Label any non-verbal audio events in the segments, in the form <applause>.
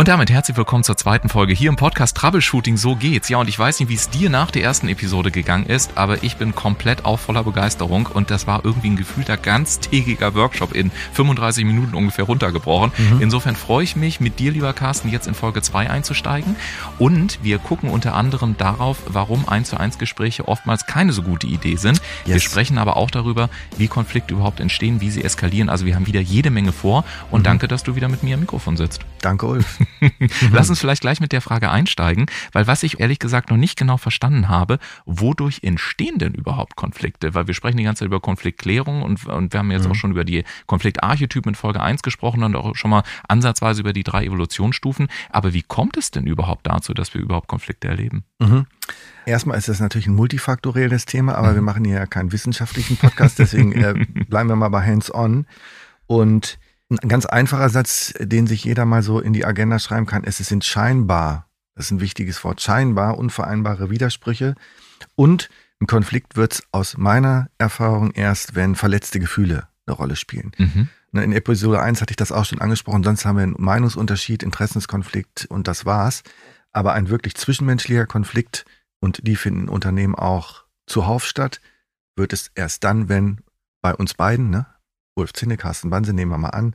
Und damit herzlich willkommen zur zweiten Folge hier im Podcast Troubleshooting. So geht's. Ja, und ich weiß nicht, wie es dir nach der ersten Episode gegangen ist, aber ich bin komplett auch voller Begeisterung und das war irgendwie ein gefühlter ganztägiger Workshop in 35 Minuten ungefähr runtergebrochen. Mhm. Insofern freue ich mich, mit dir, lieber Carsten, jetzt in Folge 2 einzusteigen. Und wir gucken unter anderem darauf, warum 1 zu 1 Gespräche oftmals keine so gute Idee sind. Yes. Wir sprechen aber auch darüber, wie Konflikte überhaupt entstehen, wie sie eskalieren. Also wir haben wieder jede Menge vor und mhm. danke, dass du wieder mit mir am Mikrofon sitzt. Danke, Ulf. <laughs> Lass uns vielleicht gleich mit der Frage einsteigen, weil was ich ehrlich gesagt noch nicht genau verstanden habe, wodurch entstehen denn überhaupt Konflikte? Weil wir sprechen die ganze Zeit über Konfliktklärung und, und wir haben jetzt mhm. auch schon über die Konfliktarchetypen in Folge 1 gesprochen und auch schon mal ansatzweise über die drei Evolutionsstufen. Aber wie kommt es denn überhaupt dazu, dass wir überhaupt Konflikte erleben? Mhm. Erstmal ist das natürlich ein multifaktorielles Thema, aber mhm. wir machen hier ja keinen wissenschaftlichen Podcast, deswegen äh, <laughs> bleiben wir mal bei Hands-on. Und ein ganz einfacher Satz, den sich jeder mal so in die Agenda schreiben kann, ist, es sind scheinbar, das ist ein wichtiges Wort, scheinbar unvereinbare Widersprüche. Und ein Konflikt wird es aus meiner Erfahrung erst, wenn verletzte Gefühle eine Rolle spielen. Mhm. Ne, in Episode 1 hatte ich das auch schon angesprochen, sonst haben wir einen Meinungsunterschied, Interessenskonflikt und das war's. Aber ein wirklich zwischenmenschlicher Konflikt, und die finden in Unternehmen auch zuhauf statt, wird es erst dann, wenn bei uns beiden, ne, Ulf Zinne, Carsten Banse, nehmen wir mal an,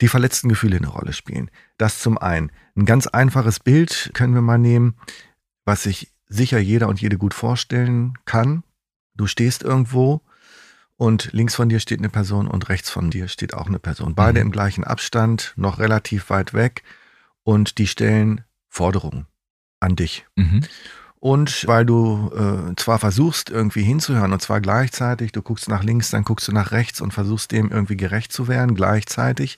die verletzten Gefühle eine Rolle spielen. Das zum einen. Ein ganz einfaches Bild können wir mal nehmen, was sich sicher jeder und jede gut vorstellen kann. Du stehst irgendwo und links von dir steht eine Person und rechts von dir steht auch eine Person. Beide mhm. im gleichen Abstand, noch relativ weit weg und die stellen Forderungen an dich. Mhm. Und weil du äh, zwar versuchst, irgendwie hinzuhören, und zwar gleichzeitig, du guckst nach links, dann guckst du nach rechts und versuchst dem irgendwie gerecht zu werden, gleichzeitig,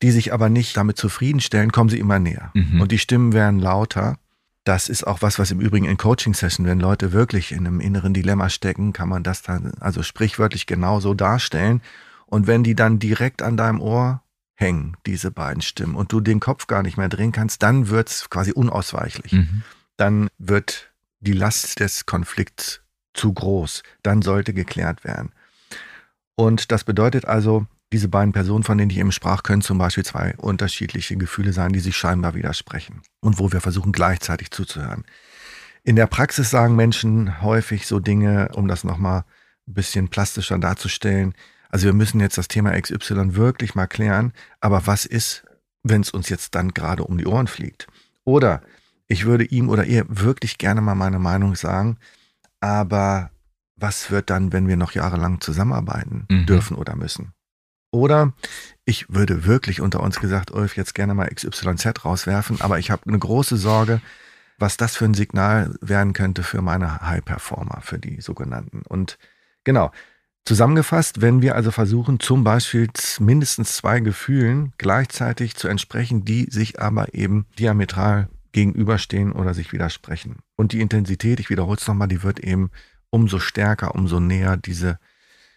die sich aber nicht damit zufriedenstellen, kommen sie immer näher. Mhm. Und die Stimmen werden lauter. Das ist auch was, was im Übrigen in Coaching-Session, wenn Leute wirklich in einem inneren Dilemma stecken, kann man das dann also sprichwörtlich genauso darstellen. Und wenn die dann direkt an deinem Ohr hängen, diese beiden Stimmen, und du den Kopf gar nicht mehr drehen kannst, dann wird's quasi unausweichlich. Mhm dann wird die Last des Konflikts zu groß. Dann sollte geklärt werden. Und das bedeutet also, diese beiden Personen, von denen ich eben sprach, können zum Beispiel zwei unterschiedliche Gefühle sein, die sich scheinbar widersprechen und wo wir versuchen gleichzeitig zuzuhören. In der Praxis sagen Menschen häufig so Dinge, um das nochmal ein bisschen plastischer darzustellen. Also wir müssen jetzt das Thema XY wirklich mal klären, aber was ist, wenn es uns jetzt dann gerade um die Ohren fliegt? Oder ich würde ihm oder ihr wirklich gerne mal meine Meinung sagen, aber was wird dann, wenn wir noch jahrelang zusammenarbeiten mhm. dürfen oder müssen? Oder ich würde wirklich unter uns gesagt, Ulf, jetzt gerne mal XYZ rauswerfen, aber ich habe eine große Sorge, was das für ein Signal werden könnte für meine High Performer, für die sogenannten. Und genau, zusammengefasst, wenn wir also versuchen, zum Beispiel mindestens zwei Gefühlen gleichzeitig zu entsprechen, die sich aber eben diametral gegenüberstehen oder sich widersprechen. Und die Intensität, ich wiederhole es nochmal, die wird eben umso stärker, umso näher diese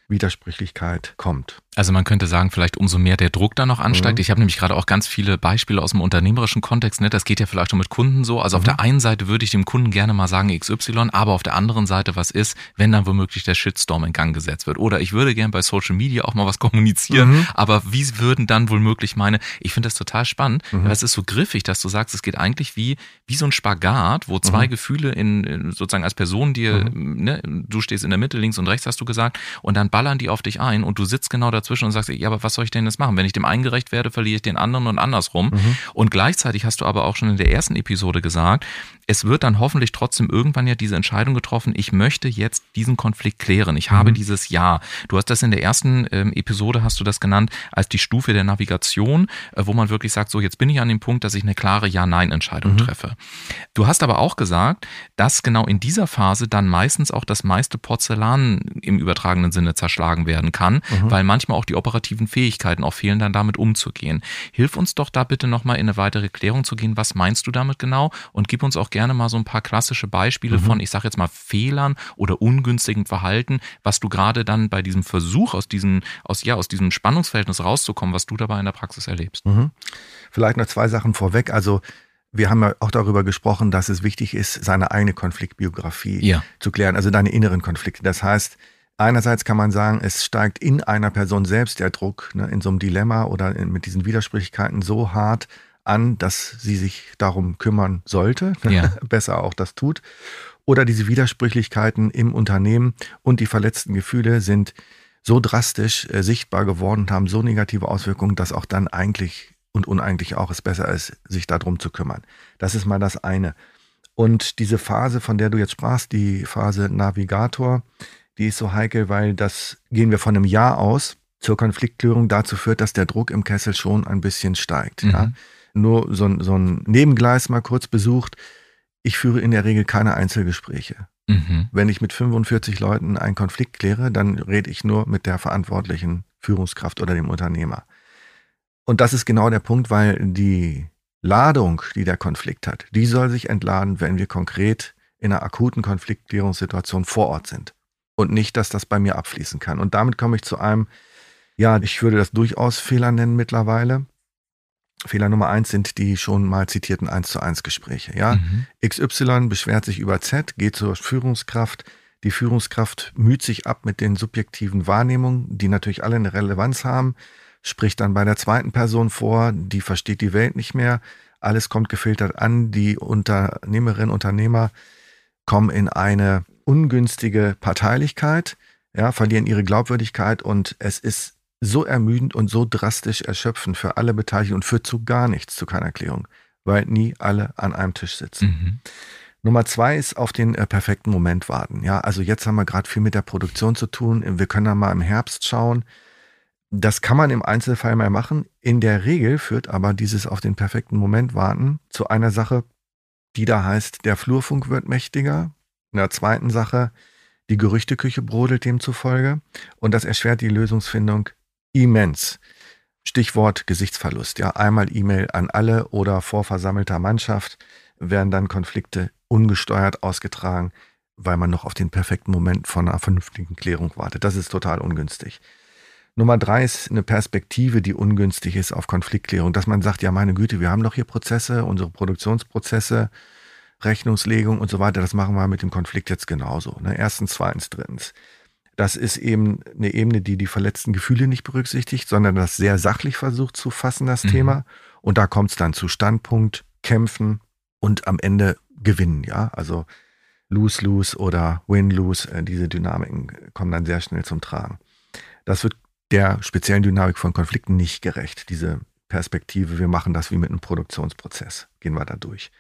Widersprüchlichkeit kommt. Also man könnte sagen, vielleicht umso mehr der Druck da noch ansteigt. Mhm. Ich habe nämlich gerade auch ganz viele Beispiele aus dem unternehmerischen Kontext. Ne? Das geht ja vielleicht auch mit Kunden so. Also mhm. auf der einen Seite würde ich dem Kunden gerne mal sagen XY, aber auf der anderen Seite, was ist, wenn dann womöglich der Shitstorm in Gang gesetzt wird? Oder ich würde gerne bei Social Media auch mal was kommunizieren, mhm. aber wie würden dann womöglich meine, ich finde das total spannend, mhm. es ist so griffig, dass du sagst, es geht eigentlich wie, wie so ein Spagat, wo zwei mhm. Gefühle in, in, sozusagen als Person dir, mhm. ne, du stehst in der Mitte, links und rechts hast du gesagt, und dann ballern die auf dich ein und du sitzt genau dazwischen und sagst, ja, aber was soll ich denn jetzt machen? Wenn ich dem eingerecht werde, verliere ich den anderen und andersrum. Mhm. Und gleichzeitig hast du aber auch schon in der ersten Episode gesagt, es wird dann hoffentlich trotzdem irgendwann ja diese Entscheidung getroffen, ich möchte jetzt diesen Konflikt klären. Ich mhm. habe dieses Ja. Du hast das in der ersten ähm, Episode, hast du das genannt, als die Stufe der Navigation, äh, wo man wirklich sagt, so jetzt bin ich an dem Punkt, dass ich eine klare Ja-Nein-Entscheidung mhm. treffe. Du hast aber auch gesagt, dass genau in dieser Phase dann meistens auch das meiste Porzellan im übertragenen Sinne zerschlagen werden kann, mhm. weil manchmal auch die operativen Fähigkeiten auch fehlen, dann damit umzugehen. Hilf uns doch da bitte nochmal in eine weitere Klärung zu gehen. Was meinst du damit genau? Und gib uns auch gerne mal so ein paar klassische Beispiele mhm. von, ich sage jetzt mal, Fehlern oder ungünstigem Verhalten, was du gerade dann bei diesem Versuch aus diesem, aus, ja, aus diesem Spannungsverhältnis rauszukommen, was du dabei in der Praxis erlebst. Mhm. Vielleicht noch zwei Sachen vorweg. Also wir haben ja auch darüber gesprochen, dass es wichtig ist, seine eigene Konfliktbiografie ja. zu klären, also deine inneren Konflikte. Das heißt, Einerseits kann man sagen, es steigt in einer Person selbst der Druck, ne, in so einem Dilemma oder in, mit diesen Widersprüchlichkeiten so hart an, dass sie sich darum kümmern sollte, <laughs> ja. besser auch das tut. Oder diese Widersprüchlichkeiten im Unternehmen und die verletzten Gefühle sind so drastisch äh, sichtbar geworden und haben so negative Auswirkungen, dass auch dann eigentlich und uneigentlich auch es besser ist, sich darum zu kümmern. Das ist mal das eine. Und diese Phase, von der du jetzt sprachst, die Phase Navigator, die ist so heikel, weil das gehen wir von einem Jahr aus zur Konfliktklärung dazu führt, dass der Druck im Kessel schon ein bisschen steigt. Mhm. Ja. Nur so ein, so ein Nebengleis mal kurz besucht. Ich führe in der Regel keine Einzelgespräche. Mhm. Wenn ich mit 45 Leuten einen Konflikt kläre, dann rede ich nur mit der verantwortlichen Führungskraft oder dem Unternehmer. Und das ist genau der Punkt, weil die Ladung, die der Konflikt hat, die soll sich entladen, wenn wir konkret in einer akuten Konfliktklärungssituation vor Ort sind. Und nicht, dass das bei mir abfließen kann. Und damit komme ich zu einem, ja, ich würde das durchaus Fehler nennen mittlerweile. Fehler Nummer eins sind die schon mal zitierten 1 zu 1 Gespräche. Ja? Mhm. XY beschwert sich über Z, geht zur Führungskraft. Die Führungskraft müht sich ab mit den subjektiven Wahrnehmungen, die natürlich alle eine Relevanz haben spricht dann bei der zweiten Person vor, die versteht die Welt nicht mehr, alles kommt gefiltert an, die Unternehmerinnen, Unternehmer kommen in eine ungünstige Parteilichkeit, ja, verlieren ihre Glaubwürdigkeit und es ist so ermüdend und so drastisch erschöpfend für alle Beteiligten und führt zu gar nichts, zu keiner Erklärung, weil nie alle an einem Tisch sitzen. Mhm. Nummer zwei ist auf den äh, perfekten Moment warten. Ja, also jetzt haben wir gerade viel mit der Produktion zu tun. Wir können da mal im Herbst schauen. Das kann man im Einzelfall mal machen. In der Regel führt aber dieses auf den perfekten Moment warten zu einer Sache, die da heißt, der Flurfunk wird mächtiger. In der zweiten Sache, die Gerüchteküche brodelt demzufolge. Und das erschwert die Lösungsfindung immens. Stichwort Gesichtsverlust. Ja, einmal E-Mail an alle oder vor versammelter Mannschaft werden dann Konflikte ungesteuert ausgetragen, weil man noch auf den perfekten Moment von einer vernünftigen Klärung wartet. Das ist total ungünstig. Nummer drei ist eine Perspektive, die ungünstig ist auf Konfliktklärung, dass man sagt, ja meine Güte, wir haben doch hier Prozesse, unsere Produktionsprozesse, Rechnungslegung und so weiter, das machen wir mit dem Konflikt jetzt genauso. Ne? Erstens, zweitens, drittens. Das ist eben eine Ebene, die die verletzten Gefühle nicht berücksichtigt, sondern das sehr sachlich versucht zu fassen, das mhm. Thema. Und da kommt es dann zu Standpunkt, Kämpfen und am Ende Gewinnen, ja. Also Lose-Lose oder Win-Lose, äh, diese Dynamiken kommen dann sehr schnell zum Tragen. Das wird der speziellen Dynamik von Konflikten nicht gerecht. Diese Perspektive, wir machen das wie mit einem Produktionsprozess, gehen wir da durch.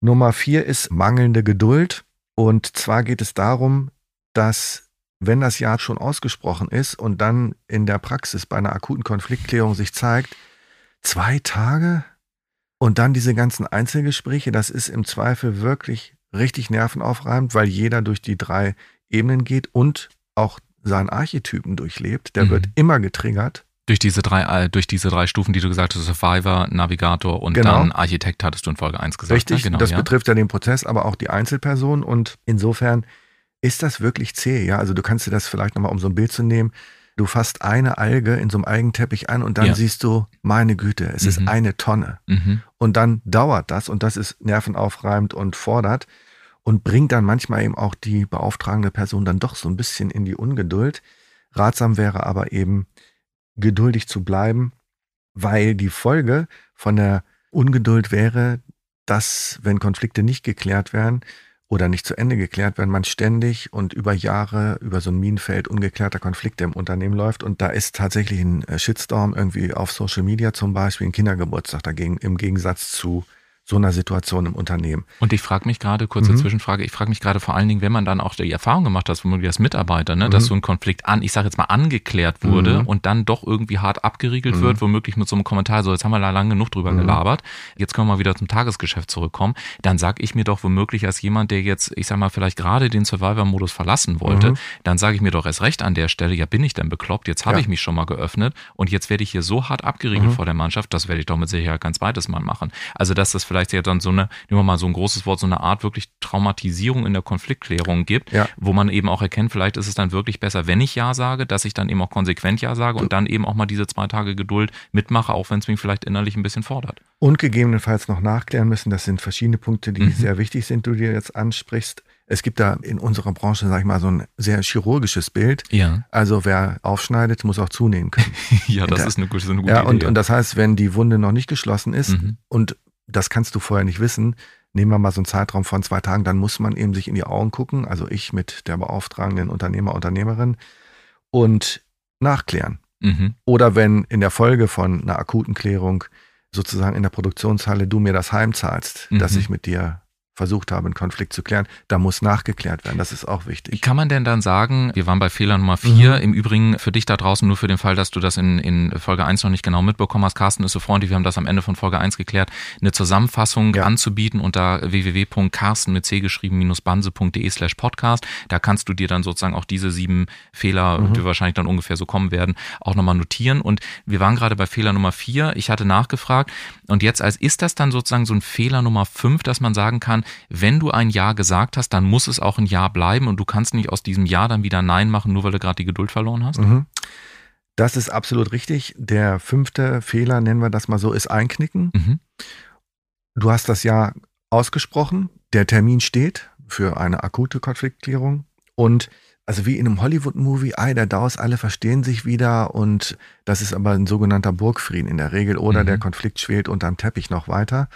Nummer vier ist mangelnde Geduld. Und zwar geht es darum, dass wenn das Ja schon ausgesprochen ist und dann in der Praxis bei einer akuten Konfliktklärung sich zeigt, zwei Tage und dann diese ganzen Einzelgespräche, das ist im Zweifel wirklich richtig nervenaufreibend, weil jeder durch die drei Ebenen geht und auch seinen Archetypen durchlebt, der mhm. wird immer getriggert. Durch diese drei, äh, durch diese drei Stufen, die du gesagt hast, Survivor, Navigator und genau. dann Architekt hattest du in Folge 1 gesagt. Richtig, ne? genau, das ja. betrifft ja den Prozess, aber auch die Einzelperson und insofern ist das wirklich zäh, ja. Also du kannst dir das vielleicht nochmal, um so ein Bild zu nehmen, du fasst eine Alge in so einem Algenteppich an und dann ja. siehst du, meine Güte, es mhm. ist eine Tonne. Mhm. Und dann dauert das und das ist nervenaufreibend und fordert und bringt dann manchmal eben auch die beauftragende Person dann doch so ein bisschen in die Ungeduld. Ratsam wäre aber eben, geduldig zu bleiben, weil die Folge von der Ungeduld wäre, dass, wenn Konflikte nicht geklärt werden oder nicht zu Ende geklärt werden, man ständig und über Jahre über so ein Minenfeld ungeklärter Konflikte im Unternehmen läuft. Und da ist tatsächlich ein Shitstorm irgendwie auf Social Media zum Beispiel, ein Kindergeburtstag dagegen, im Gegensatz zu so einer Situation im Unternehmen. Und ich frage mich gerade, kurze mhm. Zwischenfrage, ich frage mich gerade vor allen Dingen, wenn man dann auch die Erfahrung gemacht hat, womöglich als Mitarbeiter, ne, mhm. dass so ein Konflikt an, ich sage jetzt mal, angeklärt wurde mhm. und dann doch irgendwie hart abgeriegelt mhm. wird, womöglich mit so einem Kommentar, so jetzt haben wir da lang genug drüber mhm. gelabert, jetzt können wir mal wieder zum Tagesgeschäft zurückkommen, dann sage ich mir doch womöglich als jemand, der jetzt, ich sag mal, vielleicht gerade den Survivor-Modus verlassen wollte, mhm. dann sage ich mir doch erst recht an der Stelle, ja bin ich denn bekloppt, jetzt habe ja. ich mich schon mal geöffnet und jetzt werde ich hier so hart abgeriegelt vor der Mannschaft, das werde ich doch mit Sicherheit ganz beides Mal machen. Also dass das vielleicht ja dann so eine nehmen wir mal so ein großes Wort, so eine Art wirklich Traumatisierung in der Konfliktklärung gibt, ja. wo man eben auch erkennt, vielleicht ist es dann wirklich besser, wenn ich Ja sage, dass ich dann eben auch konsequent Ja sage und dann eben auch mal diese zwei Tage Geduld mitmache, auch wenn es mich vielleicht innerlich ein bisschen fordert. Und gegebenenfalls noch nachklären müssen, das sind verschiedene Punkte, die mhm. sehr wichtig sind, du dir jetzt ansprichst. Es gibt da in unserer Branche, sag ich mal, so ein sehr chirurgisches Bild. Ja. Also wer aufschneidet, muss auch zunehmen können. <laughs> ja, das ist eine, gute, eine gute ja, Idee. Und, und das heißt, wenn die Wunde noch nicht geschlossen ist Mhm. und das kannst du vorher nicht wissen, nehmen wir mal so einen Zeitraum von zwei Tagen, dann muss man eben sich in die Augen gucken, also ich mit der beauftragenden Unternehmer, Unternehmerin und nachklären. Mhm. Oder wenn in der Folge von einer akuten Klärung sozusagen in der Produktionshalle du mir das heimzahlst, Mhm. dass ich mit dir versucht habe, einen Konflikt zu klären, da muss nachgeklärt werden. Das ist auch wichtig. Kann man denn dann sagen, wir waren bei Fehler Nummer vier, Mhm. im Übrigen für dich da draußen, nur für den Fall, dass du das in, in Folge 1 noch nicht genau mitbekommen hast, Carsten ist so freundlich, wir haben das am Ende von Folge 1 geklärt, eine Zusammenfassung Ja. anzubieten unter www.carsten mit c geschrieben banse.de slash podcast. Da kannst du dir dann sozusagen auch diese sieben Fehler, Mhm. die wahrscheinlich dann ungefähr so kommen werden, auch nochmal notieren. Und wir waren gerade bei Fehler Nummer vier. Ich hatte nachgefragt und jetzt als ist das dann sozusagen so ein Fehler Nummer fünf, dass man sagen kann, wenn du ein Ja gesagt hast, dann muss es auch ein Ja bleiben und du kannst nicht aus diesem Ja dann wieder Nein machen, nur weil du gerade die Geduld verloren hast? Mhm. Das ist absolut richtig. Der fünfte Fehler, nennen wir das mal so, ist Einknicken. Mhm. Du hast das ja ausgesprochen. Der Termin steht für eine akute Konfliktklärung. Und also wie in einem Hollywood-Movie, ei, der Daus, alle verstehen sich wieder und das ist aber ein sogenannter Burgfrieden in der Regel oder Mhm. der Konflikt schwelt unterm Teppich noch weiter.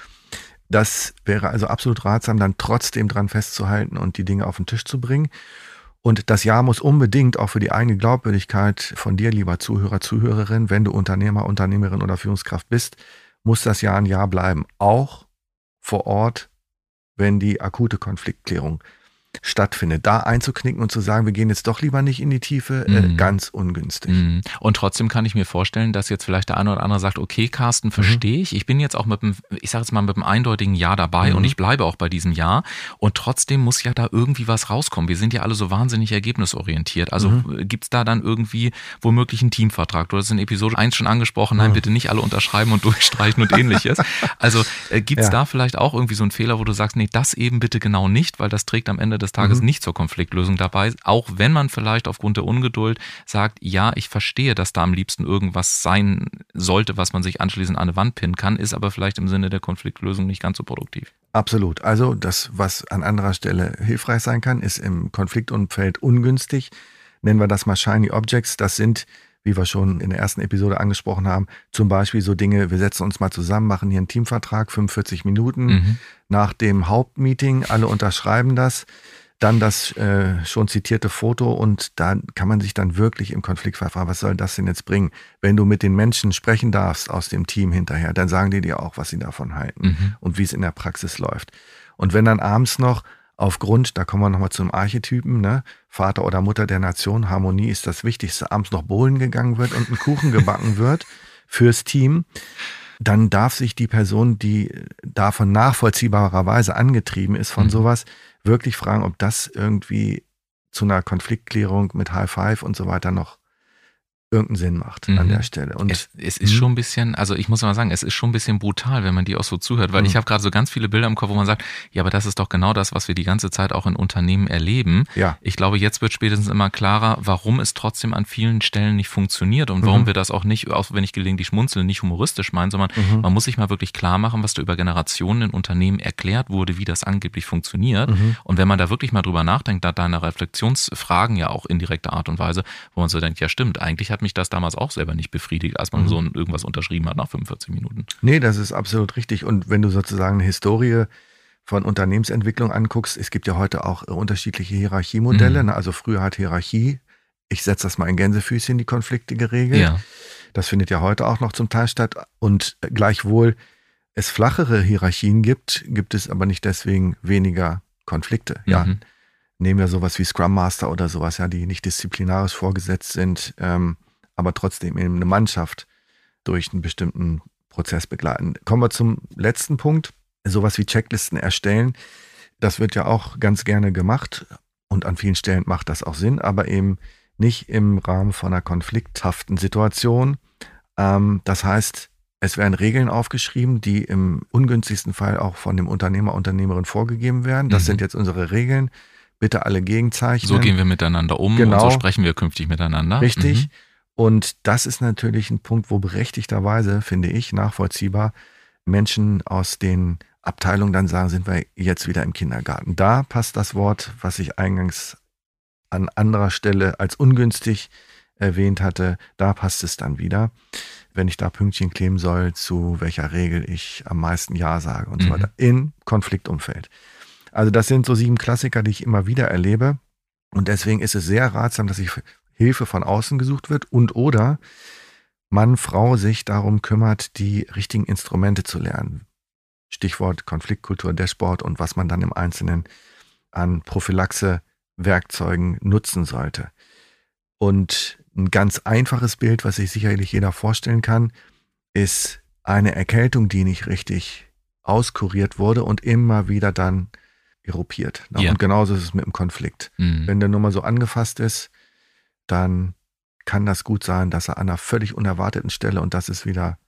Das wäre also absolut ratsam, dann trotzdem dran festzuhalten und die Dinge auf den Tisch zu bringen. Und das Ja muss unbedingt auch für die eigene Glaubwürdigkeit von dir, lieber Zuhörer, Zuhörerin, wenn du Unternehmer, Unternehmerin oder Führungskraft bist, muss das Ja ein Ja bleiben. Auch vor Ort, wenn die akute Konfliktklärung stattfindet. Da einzuknicken und zu sagen, wir gehen jetzt doch lieber nicht in die Tiefe, äh, Mhm. ganz ungünstig. Mhm. Und trotzdem kann ich mir vorstellen, dass jetzt vielleicht der eine oder andere sagt, okay, Carsten, Mhm. verstehe ich. Ich bin jetzt auch mit dem, ich sage jetzt mal, mit dem eindeutigen Ja dabei Mhm. und ich bleibe auch bei diesem Ja. Und trotzdem muss ja da irgendwie was rauskommen. Wir sind ja alle so wahnsinnig ergebnisorientiert. Also Mhm. gibt's da dann irgendwie womöglich einen Teamvertrag? Du hast in Episode 1 schon angesprochen, nein, Mhm. bitte nicht alle unterschreiben und <laughs> durchstreichen und ähnliches. Also äh, gibt's Ja. da vielleicht auch irgendwie so einen Fehler, wo du sagst, nee, das eben bitte genau nicht, weil das trägt am Ende des Tages Mhm. nicht zur Konfliktlösung dabei, auch wenn man vielleicht aufgrund der Ungeduld sagt, ja, ich verstehe, dass da am liebsten irgendwas sein sollte, was man sich anschließend an eine Wand pinnen kann, ist aber vielleicht im Sinne der Konfliktlösung nicht ganz so produktiv. Absolut. Also das, was an anderer Stelle hilfreich sein kann, ist im Konfliktumfeld ungünstig. Nennen wir das mal Shiny Objects. Das sind, wie wir schon in der ersten Episode angesprochen haben, zum Beispiel so Dinge, wir setzen uns mal zusammen, machen hier einen Teamvertrag, 45 Minuten. Mhm. Nach dem Hauptmeeting, alle unterschreiben das. Dann das äh, schon zitierte Foto und da kann man sich dann wirklich im Konfliktfall fragen, was soll das denn jetzt bringen? Wenn du mit den Menschen sprechen darfst aus dem Team hinterher, dann sagen die dir auch, was sie davon halten Mhm. und wie es in der Praxis läuft. Und wenn dann abends noch aufgrund, da kommen wir nochmal zum Archetypen, ne, Vater oder Mutter der Nation, Harmonie ist das Wichtigste, abends noch bowlen gegangen wird und ein Kuchen gebacken <laughs> wird fürs Team, dann darf sich die Person, die davon nachvollziehbarerweise angetrieben ist von Mhm. sowas, wirklich fragen, ob das irgendwie zu einer Konfliktklärung mit High Five und so weiter noch irgendeinen Sinn macht an Mhm. der Stelle. Und Es, es ist Mhm. schon ein bisschen, also ich muss mal sagen, es ist schon ein bisschen brutal, wenn man die auch so zuhört, weil Mhm. ich habe gerade so ganz viele Bilder im Kopf, wo man sagt, ja, aber das ist doch genau das, was wir die ganze Zeit auch in Unternehmen erleben. ja, Ich glaube, jetzt wird spätestens immer klarer, warum es trotzdem an vielen Stellen nicht funktioniert und warum Mhm. wir das auch nicht, auch wenn ich gelegentlich schmunzeln, nicht humoristisch meinen, sondern Mhm. man muss sich mal wirklich klar machen, was da über Generationen in Unternehmen erklärt wurde, wie das angeblich funktioniert. Mhm. Und wenn man da wirklich mal drüber nachdenkt, da deine Reflexionsfragen ja auch in direkter Art und Weise, wo man so denkt, ja stimmt, eigentlich hat mich das damals auch selber nicht befriedigt, als man Mhm. so irgendwas unterschrieben hat nach 45 Minuten. Nee, das ist absolut richtig. Und wenn du sozusagen eine Historie von Unternehmensentwicklung anguckst, es gibt ja heute auch äh, unterschiedliche Hierarchiemodelle. Mhm. Ne? Also früher hat Hierarchie, ich setze das mal in Gänsefüßchen, die Konflikte geregelt. Ja. Das findet ja heute auch noch zum Teil statt. Und äh, gleichwohl es flachere Hierarchien gibt, gibt es aber nicht deswegen weniger Konflikte. Ja, Mhm. nehmen wir sowas wie Scrum Master oder sowas, ja, die nicht disziplinarisch vorgesetzt sind, ähm, aber trotzdem eben eine Mannschaft durch einen bestimmten Prozess begleiten. Kommen wir zum letzten Punkt. Sowas wie Checklisten erstellen. Das wird ja auch ganz gerne gemacht und an vielen Stellen macht das auch Sinn, aber eben nicht im Rahmen von einer konflikthaften Situation. Ähm, das heißt, es werden Regeln aufgeschrieben, die im ungünstigsten Fall auch von dem Unternehmer, Unternehmerin vorgegeben werden. Das Mhm. sind jetzt unsere Regeln. Bitte alle gegenzeichnen. So gehen wir miteinander um und Genau. so sprechen wir künftig miteinander. Richtig. Mhm. Und das ist natürlich ein Punkt, wo berechtigterweise, finde ich, nachvollziehbar Menschen aus den Abteilung dann sagen, sind wir jetzt wieder im Kindergarten. Da passt das Wort, was ich eingangs an anderer Stelle als ungünstig erwähnt hatte, da passt es dann wieder, wenn ich da Pünktchen kleben soll, zu welcher Regel ich am meisten Ja sage und mhm. so weiter. In Konfliktumfeld. Also das sind so sieben Klassiker, die ich immer wieder erlebe. Und deswegen ist es sehr ratsam, dass sich Hilfe von außen gesucht wird und oder Mann, Frau sich darum kümmert, die richtigen Instrumente zu lernen. Stichwort Konfliktkultur, Dashboard und was man dann im Einzelnen an Prophylaxe-Werkzeugen nutzen sollte. Und ein ganz einfaches Bild, was sich sicherlich jeder vorstellen kann, ist eine Erkältung, die nicht richtig auskuriert wurde und immer wieder dann eruppiert. Ja. Und genauso ist es mit dem Konflikt. Mhm. Wenn der nur mal so angefasst ist, dann kann das gut sein, dass er an einer völlig unerwarteten Stelle, und das ist wieder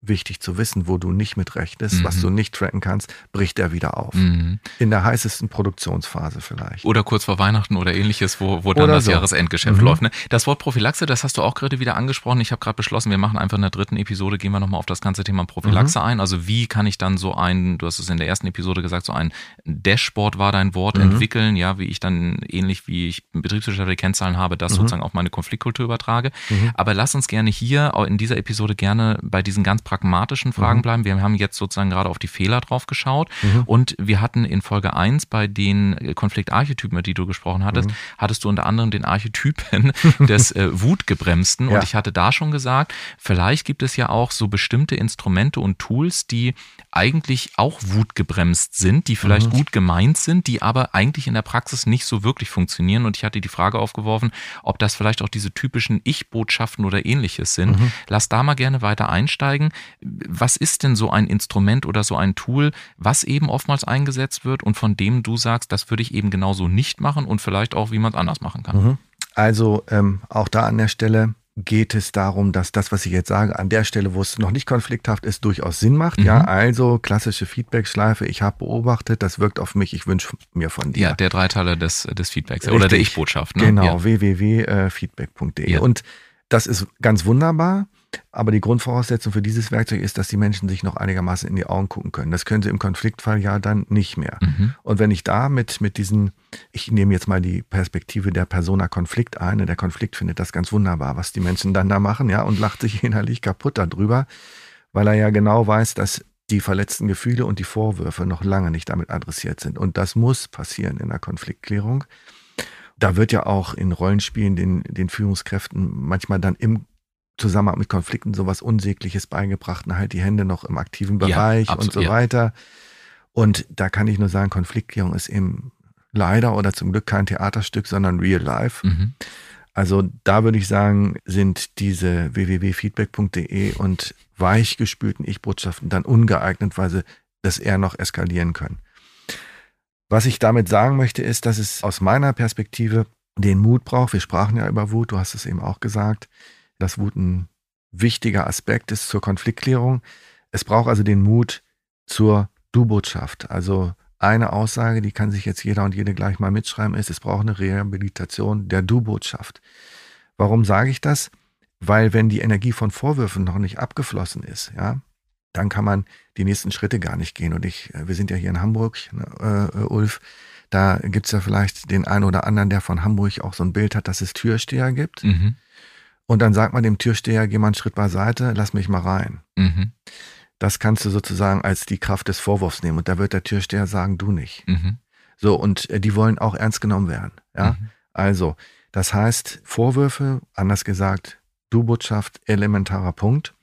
wichtig zu wissen, wo du nicht mit rechnest, mhm. was du nicht tracken kannst, bricht er wieder auf. Mhm. In der heißesten Produktionsphase vielleicht. Oder kurz vor Weihnachten oder ähnliches, wo, wo dann oder das so. Jahresendgeschäft mhm. läuft. Ne? Das Wort Prophylaxe, das hast du auch gerade wieder angesprochen. Ich habe gerade beschlossen, wir machen einfach in der dritten Episode, gehen wir nochmal auf das ganze Thema Prophylaxe mhm. ein. Also wie kann ich dann so ein, du hast es in der ersten Episode gesagt, so ein Dashboard war dein Wort, mhm. entwickeln, ja, wie ich dann ähnlich wie ich betriebswirtschaftliche Kennzahlen habe, das mhm. sozusagen auf meine Konfliktkultur übertrage. Aber lass uns gerne hier in dieser Episode gerne bei diesen ganz pragmatischen Fragen mhm. bleiben. Wir haben jetzt sozusagen gerade auf die Fehler drauf geschaut mhm. und wir hatten in Folge 1 bei den Konfliktarchetypen, über die du gesprochen hattest, mhm. hattest du unter anderem den Archetypen <laughs> des äh, Wutgebremsten ja. und ich hatte da schon gesagt, vielleicht gibt es ja auch so bestimmte Instrumente und Tools, die eigentlich auch wutgebremst sind, die vielleicht mhm. gut gemeint sind, die aber eigentlich in der Praxis nicht so wirklich funktionieren und ich hatte die Frage aufgeworfen, ob das vielleicht auch diese typischen Ich-Botschaften oder ähnliches sind. Mhm. Lass da mal gerne weiter einsteigen was ist denn so ein Instrument oder so ein Tool, was eben oftmals eingesetzt wird und von dem du sagst, das würde ich eben genauso nicht machen und vielleicht auch, wie man es anders machen kann? Mhm. Also ähm, auch da an der Stelle geht es darum, dass das, was ich jetzt sage, an der Stelle, wo es noch nicht konflikthaft ist, durchaus Sinn macht. Mhm. Ja, also klassische Feedback-Schleife. Ich habe beobachtet, das wirkt auf mich. Ich wünsche mir von dir. Ja, der Dreiteiler des, des Feedbacks Richtig. oder der Ich-Botschaft. Ne? Genau, ja. www.feedback.de. Ja. Und das ist ganz wunderbar. Aber die Grundvoraussetzung für dieses Werkzeug ist, dass die Menschen sich noch einigermaßen in die Augen gucken können. Das können sie im Konfliktfall ja dann nicht mehr. Mhm. Und wenn ich da mit, mit diesen, ich nehme jetzt mal die Perspektive der Persona Konflikt ein, der Konflikt findet das ganz wunderbar, was die Menschen dann da machen, ja, und lacht sich <laughs> innerlich kaputt darüber, weil er ja genau weiß, dass die verletzten Gefühle und die Vorwürfe noch lange nicht damit adressiert sind. Und das muss passieren in der Konfliktklärung. Da wird ja auch in Rollenspielen den, den Führungskräften manchmal dann im Zusammenhang mit Konflikten sowas Unsägliches beigebracht und halt die Hände noch im aktiven Bereich ja, absolut, und so weiter. Und da kann ich nur sagen, Konfliktklärung ist eben leider oder zum Glück kein Theaterstück, sondern real life. Mhm. Also da würde ich sagen, sind diese www.feedback.de und weichgespülten Ich-Botschaften dann ungeeignet, weil sie das eher noch eskalieren können. Was ich damit sagen möchte, ist, dass es aus meiner Perspektive den Mut braucht. Wir sprachen ja über Wut, du hast es eben auch gesagt, dass Wut ein wichtiger Aspekt ist zur Konfliktklärung. Es braucht also den Mut zur Du-Botschaft. Also eine Aussage, die kann sich jetzt jeder und jede gleich mal mitschreiben, ist, es braucht eine Rehabilitation der Du-Botschaft. Warum sage ich das? Weil wenn die Energie von Vorwürfen noch nicht abgeflossen ist, ja, dann kann man die nächsten Schritte gar nicht gehen. Und ich, äh, wir sind ja hier in Hamburg, ne, äh, Ulf, da gibt's ja vielleicht den einen oder anderen, der von Hamburg auch so ein Bild hat, dass es Türsteher gibt. Mhm. Und dann sagt man dem Türsteher, geh mal einen Schritt beiseite, lass mich mal rein. Mhm. Das kannst du sozusagen als die Kraft des Vorwurfs nehmen. Und da wird der Türsteher sagen, du nicht. Mhm. So, und äh, die wollen auch ernst genommen werden. Ja, mhm. also, das heißt, Vorwürfe, anders gesagt, Du-Botschaft, elementarer Punkt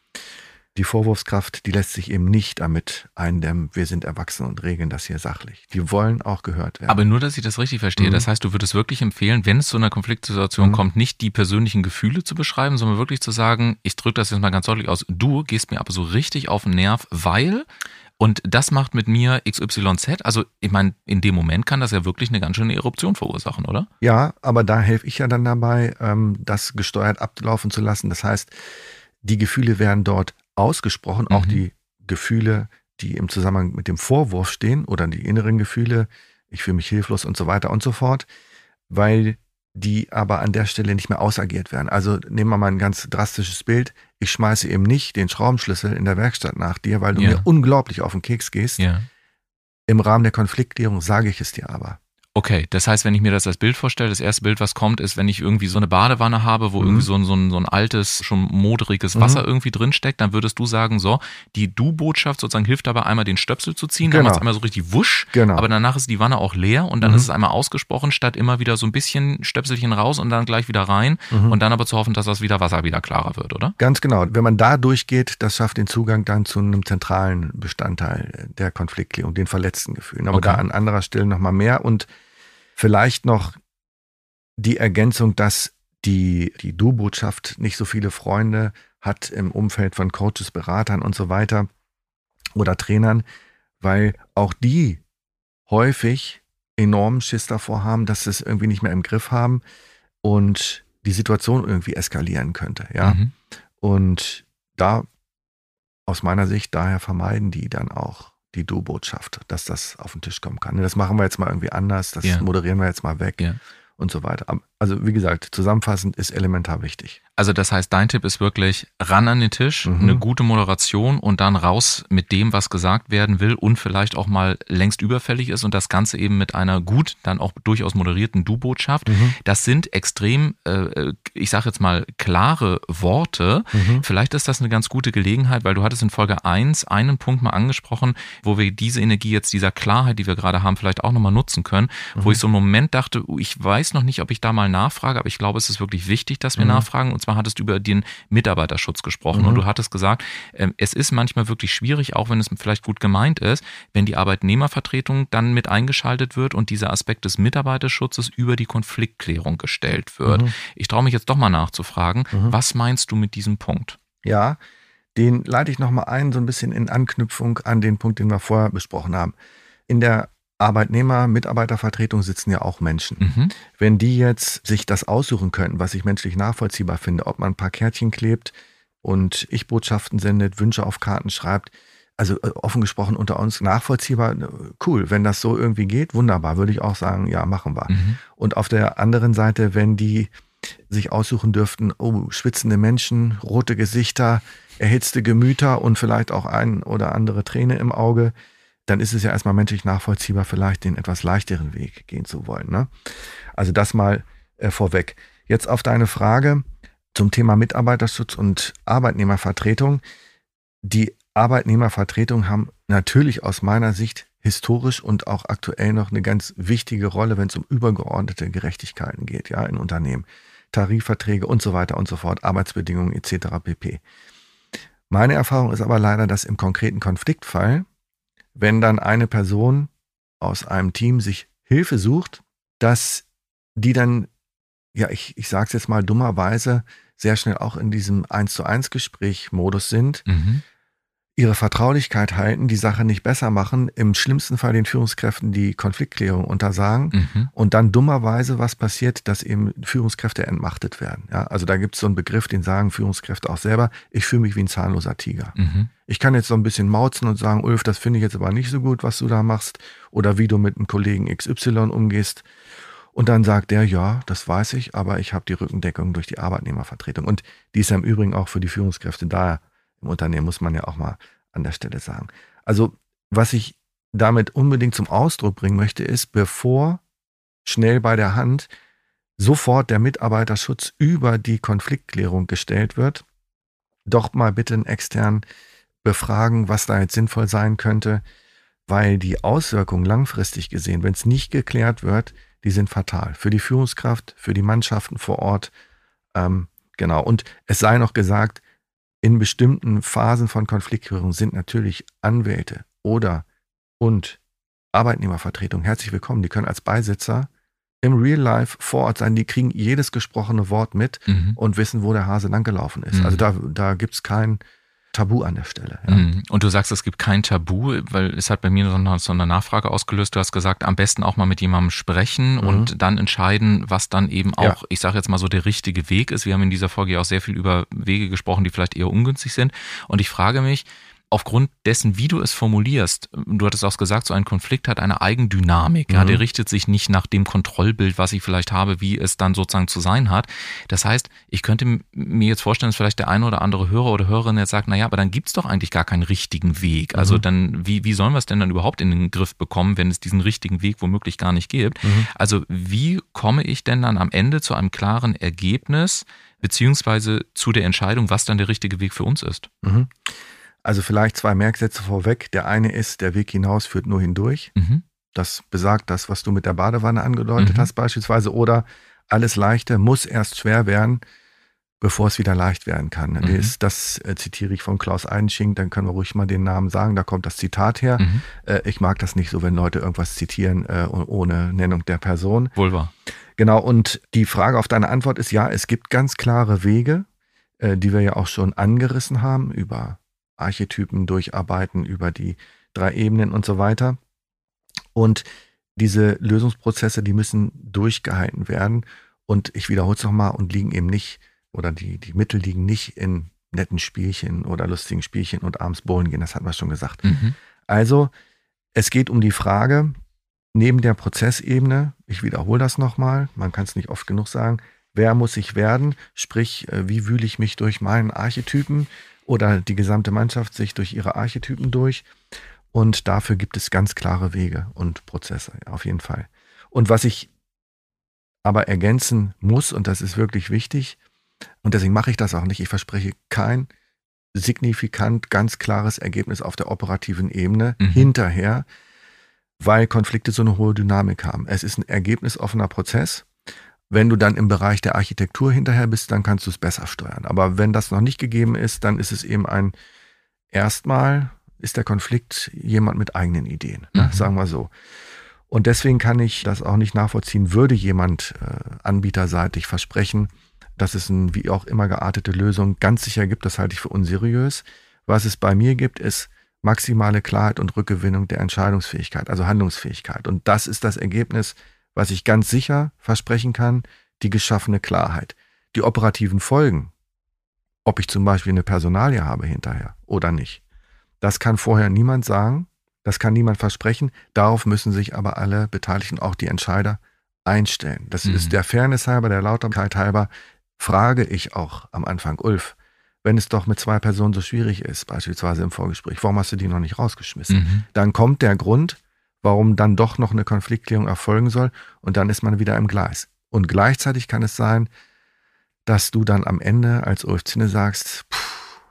die Vorwurfskraft, die lässt sich eben nicht damit eindämmen, wir sind erwachsen und regeln das hier sachlich. Die wollen auch gehört werden. Aber nur, dass ich das richtig verstehe. Mhm. Das heißt, du würdest wirklich empfehlen, wenn es zu einer Konfliktsituation mhm. kommt, nicht die persönlichen Gefühle zu beschreiben, sondern wirklich zu sagen, ich drücke das jetzt mal ganz deutlich aus, du gehst mir aber so richtig auf den Nerv, weil und das macht mit mir XYZ. Also, ich meine, in dem Moment kann das ja wirklich eine ganz schöne Eruption verursachen, oder? Ja, aber da helfe ich ja dann dabei, ähm, das gesteuert ablaufen zu lassen. Das heißt, die Gefühle werden dort ausgesprochen, auch mhm. die Gefühle, die im Zusammenhang mit dem Vorwurf stehen oder die inneren Gefühle, ich fühle mich hilflos und so weiter und so fort, weil die aber an der Stelle nicht mehr ausagiert werden. Also nehmen wir mal ein ganz drastisches Bild. Ich schmeiße eben nicht den Schraubenschlüssel in der Werkstatt nach dir, weil du ja. mir unglaublich auf den Keks gehst. Ja. Im Rahmen der Konfliktklärung sage ich es dir aber. Okay, das heißt, wenn ich mir das als Bild vorstelle, das erste Bild, was kommt, ist, wenn ich irgendwie so eine Badewanne habe, wo mhm. irgendwie so ein, so, ein, so ein altes, schon moderiges Wasser mhm. irgendwie drinsteckt, dann würdest du sagen, so, die Du-Botschaft sozusagen hilft dabei, einmal den Stöpsel zu ziehen, genau. dann macht es einmal so richtig wusch, genau. aber danach ist die Wanne auch leer und dann mhm. ist es einmal ausgesprochen, statt immer wieder so ein bisschen Stöpselchen raus und dann gleich wieder rein mhm. und dann aber zu hoffen, dass das wieder Wasser wieder klarer wird, oder? Ganz genau. Wenn man da durchgeht, das schafft den Zugang dann zu einem zentralen Bestandteil der Konfliktklärung, den verletzten Gefühlen. Aber okay. da an anderer Stelle nochmal mehr und Vielleicht noch die Ergänzung, dass die, die Du-Botschaft nicht so viele Freunde hat im Umfeld von Coaches, Beratern und so weiter oder Trainern, weil auch die häufig enormen Schiss davor haben, dass sie es irgendwie nicht mehr im Griff haben und die Situation irgendwie eskalieren könnte, ja. Mhm. Und da aus meiner Sicht daher vermeiden die dann auch die Du-Botschaft, dass das auf den Tisch kommen kann. Das machen wir jetzt mal irgendwie anders, das ja. moderieren wir jetzt mal weg ja. und so weiter. Also wie gesagt, zusammenfassend ist elementar wichtig. Also das heißt, dein Tipp ist wirklich ran an den Tisch, mhm. eine gute Moderation und dann raus mit dem, was gesagt werden will und vielleicht auch mal längst überfällig ist und das Ganze eben mit einer gut, dann auch durchaus moderierten Du-Botschaft. Mhm. Das sind extrem, äh, ich sage jetzt mal, klare Worte. Mhm. Vielleicht ist das eine ganz gute Gelegenheit, weil du hattest in Folge 1 einen Punkt mal angesprochen, wo wir diese Energie jetzt dieser Klarheit, die wir gerade haben, vielleicht auch nochmal nutzen können, wo mhm. ich so einen Moment dachte, ich weiß noch nicht, ob ich da mal nachfrage, aber ich glaube, es ist wirklich wichtig, dass wir mhm. nachfragen und zwar hattest du über den Mitarbeiterschutz gesprochen mhm. und du hattest gesagt, ähm, es ist manchmal wirklich schwierig, auch wenn es vielleicht gut gemeint ist, wenn die Arbeitnehmervertretung dann mit eingeschaltet wird und dieser Aspekt des Mitarbeiterschutzes über die Konfliktklärung gestellt wird. Mhm. Ich traue mich jetzt doch mal nachzufragen, mhm. was meinst du mit diesem Punkt? Ja, den leite ich nochmal ein, so ein bisschen in Anknüpfung an den Punkt, den wir vorher besprochen haben. In der Arbeitnehmer, Mitarbeitervertretung sitzen ja auch Menschen. Mhm. Wenn die jetzt sich das aussuchen könnten, was ich menschlich nachvollziehbar finde, ob man ein paar Kärtchen klebt und Ich-Botschaften sendet, Wünsche auf Karten schreibt, also äh, offen gesprochen unter uns nachvollziehbar, äh, cool. Wenn das so irgendwie geht, wunderbar, würde ich auch sagen, ja, machen wir. Mhm. Und auf der anderen Seite, wenn die sich aussuchen dürften, oh, schwitzende Menschen, rote Gesichter, erhitzte Gemüter und vielleicht auch ein oder andere Träne im Auge, dann ist es ja erstmal menschlich nachvollziehbar, vielleicht den etwas leichteren Weg gehen zu wollen. Ne? Also das mal äh, vorweg. Jetzt auf deine Frage zum Thema Mitarbeiterschutz und Arbeitnehmervertretung. Die Arbeitnehmervertretung haben natürlich aus meiner Sicht historisch und auch aktuell noch eine ganz wichtige Rolle, wenn es um übergeordnete Gerechtigkeiten geht, ja, in Unternehmen. Tarifverträge und so weiter und so fort, Arbeitsbedingungen etc. pp. Meine Erfahrung ist aber leider, dass im konkreten Konfliktfall wenn dann eine Person aus einem Team sich Hilfe sucht, dass die dann, ja, ich, ich sage es jetzt mal dummerweise, sehr schnell auch in diesem 1 zu 1 Gespräch-Modus sind, mhm ihre Vertraulichkeit halten, die Sache nicht besser machen, im schlimmsten Fall den Führungskräften die Konfliktklärung untersagen mhm. und dann dummerweise was passiert, dass eben Führungskräfte entmachtet werden. Ja, also da gibt es so einen Begriff, den sagen Führungskräfte auch selber, ich fühle mich wie ein zahnloser Tiger. Mhm. Ich kann jetzt so ein bisschen mauzen und sagen, Ulf, das finde ich jetzt aber nicht so gut, was du da machst oder wie du mit einem Kollegen XY umgehst. Und dann sagt der, ja, das weiß ich, aber ich habe die Rückendeckung durch die Arbeitnehmervertretung. Und die ist ja im Übrigen auch für die Führungskräfte da im Unternehmen, muss man ja auch mal an der Stelle sagen. Also, was ich damit unbedingt zum Ausdruck bringen möchte, ist, bevor schnell bei der Hand sofort der Mitarbeiterschutz über die Konfliktklärung gestellt wird, doch mal bitte einen extern befragen, was da jetzt sinnvoll sein könnte, weil die Auswirkungen langfristig gesehen, wenn es nicht geklärt wird, die sind fatal. Für die Führungskraft, für die Mannschaften vor Ort. Ähm, genau. Und es sei noch gesagt, in bestimmten Phasen von Konfliktklärung sind natürlich Anwälte oder und Arbeitnehmervertretung herzlich willkommen. Die können als Beisitzer im Real Life vor Ort sein. Die kriegen jedes gesprochene Wort mit mhm. und wissen, wo der Hase langgelaufen ist. Mhm. Also da, da gibt es kein, Tabu an der Stelle. Ja. Mhm. Und du sagst, es gibt kein Tabu, weil es hat bei mir so eine Nachfrage ausgelöst. Du hast gesagt, am besten auch mal mit jemandem sprechen mhm. und dann entscheiden, was dann eben auch, ja. ich sage jetzt mal so, der richtige Weg ist. Wir haben in dieser Folge ja auch sehr viel über Wege gesprochen, die vielleicht eher ungünstig sind. Und ich frage mich, aufgrund dessen, wie du es formulierst, du hattest auch gesagt, so ein Konflikt hat eine Eigendynamik. Mhm. Ja, der richtet sich nicht nach dem Kontrollbild, was ich vielleicht habe, wie es dann sozusagen zu sein hat. Das heißt, ich könnte mir jetzt vorstellen, dass vielleicht der eine oder andere Hörer oder Hörerin jetzt sagt, naja, aber dann gibt's doch eigentlich gar keinen richtigen Weg. Also mhm. dann, wie, wie sollen wir es denn dann überhaupt in den Griff bekommen, wenn es diesen richtigen Weg womöglich gar nicht gibt? Mhm. Also wie komme ich denn dann am Ende zu einem klaren Ergebnis, beziehungsweise zu der Entscheidung, was dann der richtige Weg für uns ist? Mhm. Also vielleicht zwei Merksätze vorweg. Der eine ist, der Weg hinaus führt nur hindurch. Mhm. Das besagt das, was du mit der Badewanne angedeutet mhm. hast beispielsweise. Oder alles Leichte muss erst schwer werden, bevor es wieder leicht werden kann. Mhm. Das, das äh, zitiere ich von Klaus Einschink, dann können wir ruhig mal den Namen sagen, da kommt das Zitat her. Mhm. Äh, ich mag das nicht so, wenn Leute irgendwas zitieren äh, ohne Nennung der Person. Wohl wahr. Genau, und die Frage auf deine Antwort ist ja, es gibt ganz klare Wege, äh, die wir ja auch schon angerissen haben über Archetypen durcharbeiten, über die drei Ebenen und so weiter. Und diese Lösungsprozesse, die müssen durchgehalten werden. Und ich wiederhole es nochmal und liegen eben nicht, oder die, die Mittel liegen nicht in netten Spielchen oder lustigen Spielchen und abends bowlen gehen, das hatten wir schon gesagt. Mhm. Also, es geht um die Frage, neben der Prozessebene, ich wiederhole das nochmal, man kann es nicht oft genug sagen, wer muss ich werden, sprich, äh, wie wühle ich mich durch meinen Archetypen, oder die gesamte Mannschaft sich durch ihre Archetypen durch. Und dafür gibt es ganz klare Wege und Prozesse, auf jeden Fall. Und was ich aber ergänzen muss, und das ist wirklich wichtig, und deswegen mache ich das auch nicht, ich verspreche kein signifikant ganz klares Ergebnis auf der operativen Ebene mhm. hinterher, weil Konflikte so eine hohe Dynamik haben. Es ist ein ergebnisoffener Prozess wenn du dann im Bereich der Architektur hinterher bist, dann kannst du es besser steuern. Aber wenn das noch nicht gegeben ist, dann ist es eben ein, erstmal ist der Konflikt jemand mit eigenen Ideen, ne? mhm. sagen wir so. Und deswegen kann ich das auch nicht nachvollziehen, würde jemand äh, anbieterseitig versprechen, dass es eine wie auch immer geartete Lösung ganz sicher gibt, das halte ich für unseriös. Was es bei mir gibt, ist maximale Klarheit und Rückgewinnung der Entscheidungsfähigkeit, also Handlungsfähigkeit. Und das ist das Ergebnis was ich ganz sicher versprechen kann, die geschaffene Klarheit. Die operativen Folgen, ob ich zum Beispiel eine Personalie habe hinterher oder nicht, das kann vorher niemand sagen, das kann niemand versprechen. Darauf müssen sich aber alle Beteiligten, auch die Entscheider, einstellen. Das mhm. ist der Fairness halber, der Lauterkeit halber, frage ich auch am Anfang, Ulf, wenn es doch mit zwei Personen so schwierig ist, beispielsweise im Vorgespräch, warum hast du die noch nicht rausgeschmissen? Mhm. Dann kommt der Grund, warum dann doch noch eine Konfliktklärung erfolgen soll. Und dann ist man wieder im Gleis. Und gleichzeitig kann es sein, dass du dann am Ende als Ulf Zinne sagst, pff,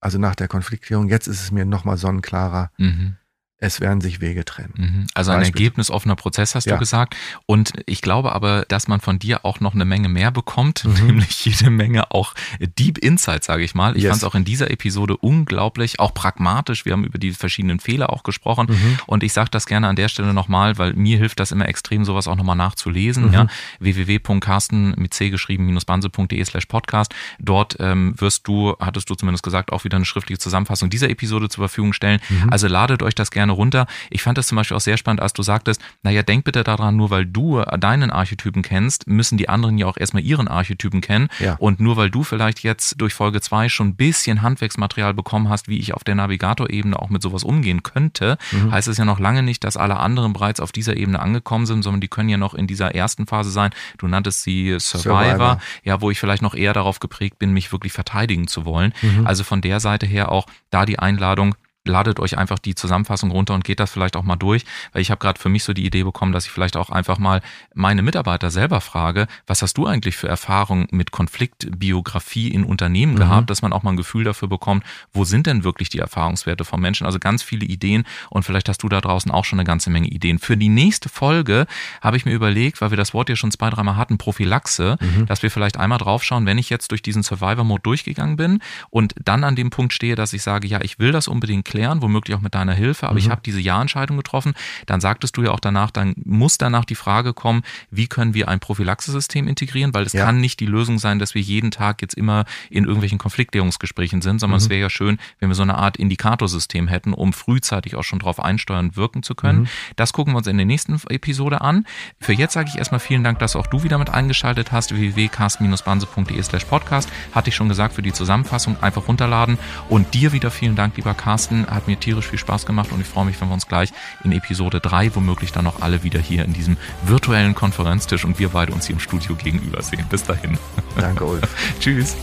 also nach der Konfliktklärung, jetzt ist es mir nochmal sonnenklarer, mhm es werden sich Wege trennen. Mhm. Also ein ergebnisoffener Prozess hast ja. du gesagt. Und ich glaube aber, dass man von dir auch noch eine Menge mehr bekommt, mhm. <laughs> nämlich jede Menge auch Deep Insight, sage ich mal. Ich yes. fand es auch in dieser Episode unglaublich, auch pragmatisch. Wir haben über die verschiedenen Fehler auch gesprochen. Mhm. Und ich sage das gerne an der Stelle nochmal, weil mir hilft das immer extrem, sowas auch nochmal nachzulesen. Mhm. Ja? www.carsten mit c geschrieben-banse.de slash podcast. Dort ähm, wirst du, hattest du zumindest gesagt, auch wieder eine schriftliche Zusammenfassung dieser Episode zur Verfügung stellen. Mhm. Also ladet euch das gerne gerne runter. Ich fand das zum Beispiel auch sehr spannend, als du sagtest, naja, denk bitte daran, nur weil du deinen Archetypen kennst, müssen die anderen ja auch erstmal ihren Archetypen kennen. Ja. Und nur weil du vielleicht jetzt durch Folge 2 schon ein bisschen Handwerksmaterial bekommen hast, wie ich auf der Navigator-Ebene auch mit sowas umgehen könnte, mhm. heißt es ja noch lange nicht, dass alle anderen bereits auf dieser Ebene angekommen sind, sondern die können ja noch in dieser ersten Phase sein. Du nanntest sie Survivor, Survivor. ja, wo ich vielleicht noch eher darauf geprägt bin, mich wirklich verteidigen zu wollen. Mhm. Also von der Seite her auch da die Einladung, ladet euch einfach die Zusammenfassung runter und geht das vielleicht auch mal durch, weil ich habe gerade für mich so die Idee bekommen, dass ich vielleicht auch einfach mal meine Mitarbeiter selber frage, was hast du eigentlich für Erfahrungen mit Konfliktbiografie in Unternehmen mhm. gehabt, dass man auch mal ein Gefühl dafür bekommt, wo sind denn wirklich die Erfahrungswerte von Menschen? Also ganz viele Ideen und vielleicht hast du da draußen auch schon eine ganze Menge Ideen. Für die nächste Folge habe ich mir überlegt, weil wir das Wort ja schon zwei, dreimal hatten, Prophylaxe, mhm. dass wir vielleicht einmal draufschauen, wenn ich jetzt durch diesen Survivor-Mode durchgegangen bin und dann an dem Punkt stehe, dass ich sage, ja, ich will das unbedingt klären, womöglich auch mit deiner Hilfe, aber mhm. ich habe diese Ja-Entscheidung getroffen. Dann sagtest du ja auch danach, dann muss danach die Frage kommen, wie können wir ein Prophylaxesystem integrieren, weil es ja. kann nicht die Lösung sein, dass wir jeden Tag jetzt immer in irgendwelchen Konfliktklärungsgesprächen sind, sondern mhm. es wäre ja schön, wenn wir so eine Art Indikatorsystem hätten, um frühzeitig auch schon darauf einsteuern, wirken zu können. Mhm. Das gucken wir uns in der nächsten Episode an. Für jetzt sage ich erstmal vielen Dank, dass auch du wieder mit eingeschaltet hast. www.carsten-banse.de slash podcast. Hatte ich schon gesagt, für die Zusammenfassung einfach runterladen. Und dir wieder vielen Dank, lieber Carsten, Hat mir tierisch viel Spaß gemacht und ich freue mich, wenn wir uns gleich in Episode 3 womöglich dann noch alle wieder hier in diesem virtuellen Konferenztisch und wir beide uns hier im Studio gegenüber sehen. Bis dahin. Danke, Ulf. <laughs> Tschüss.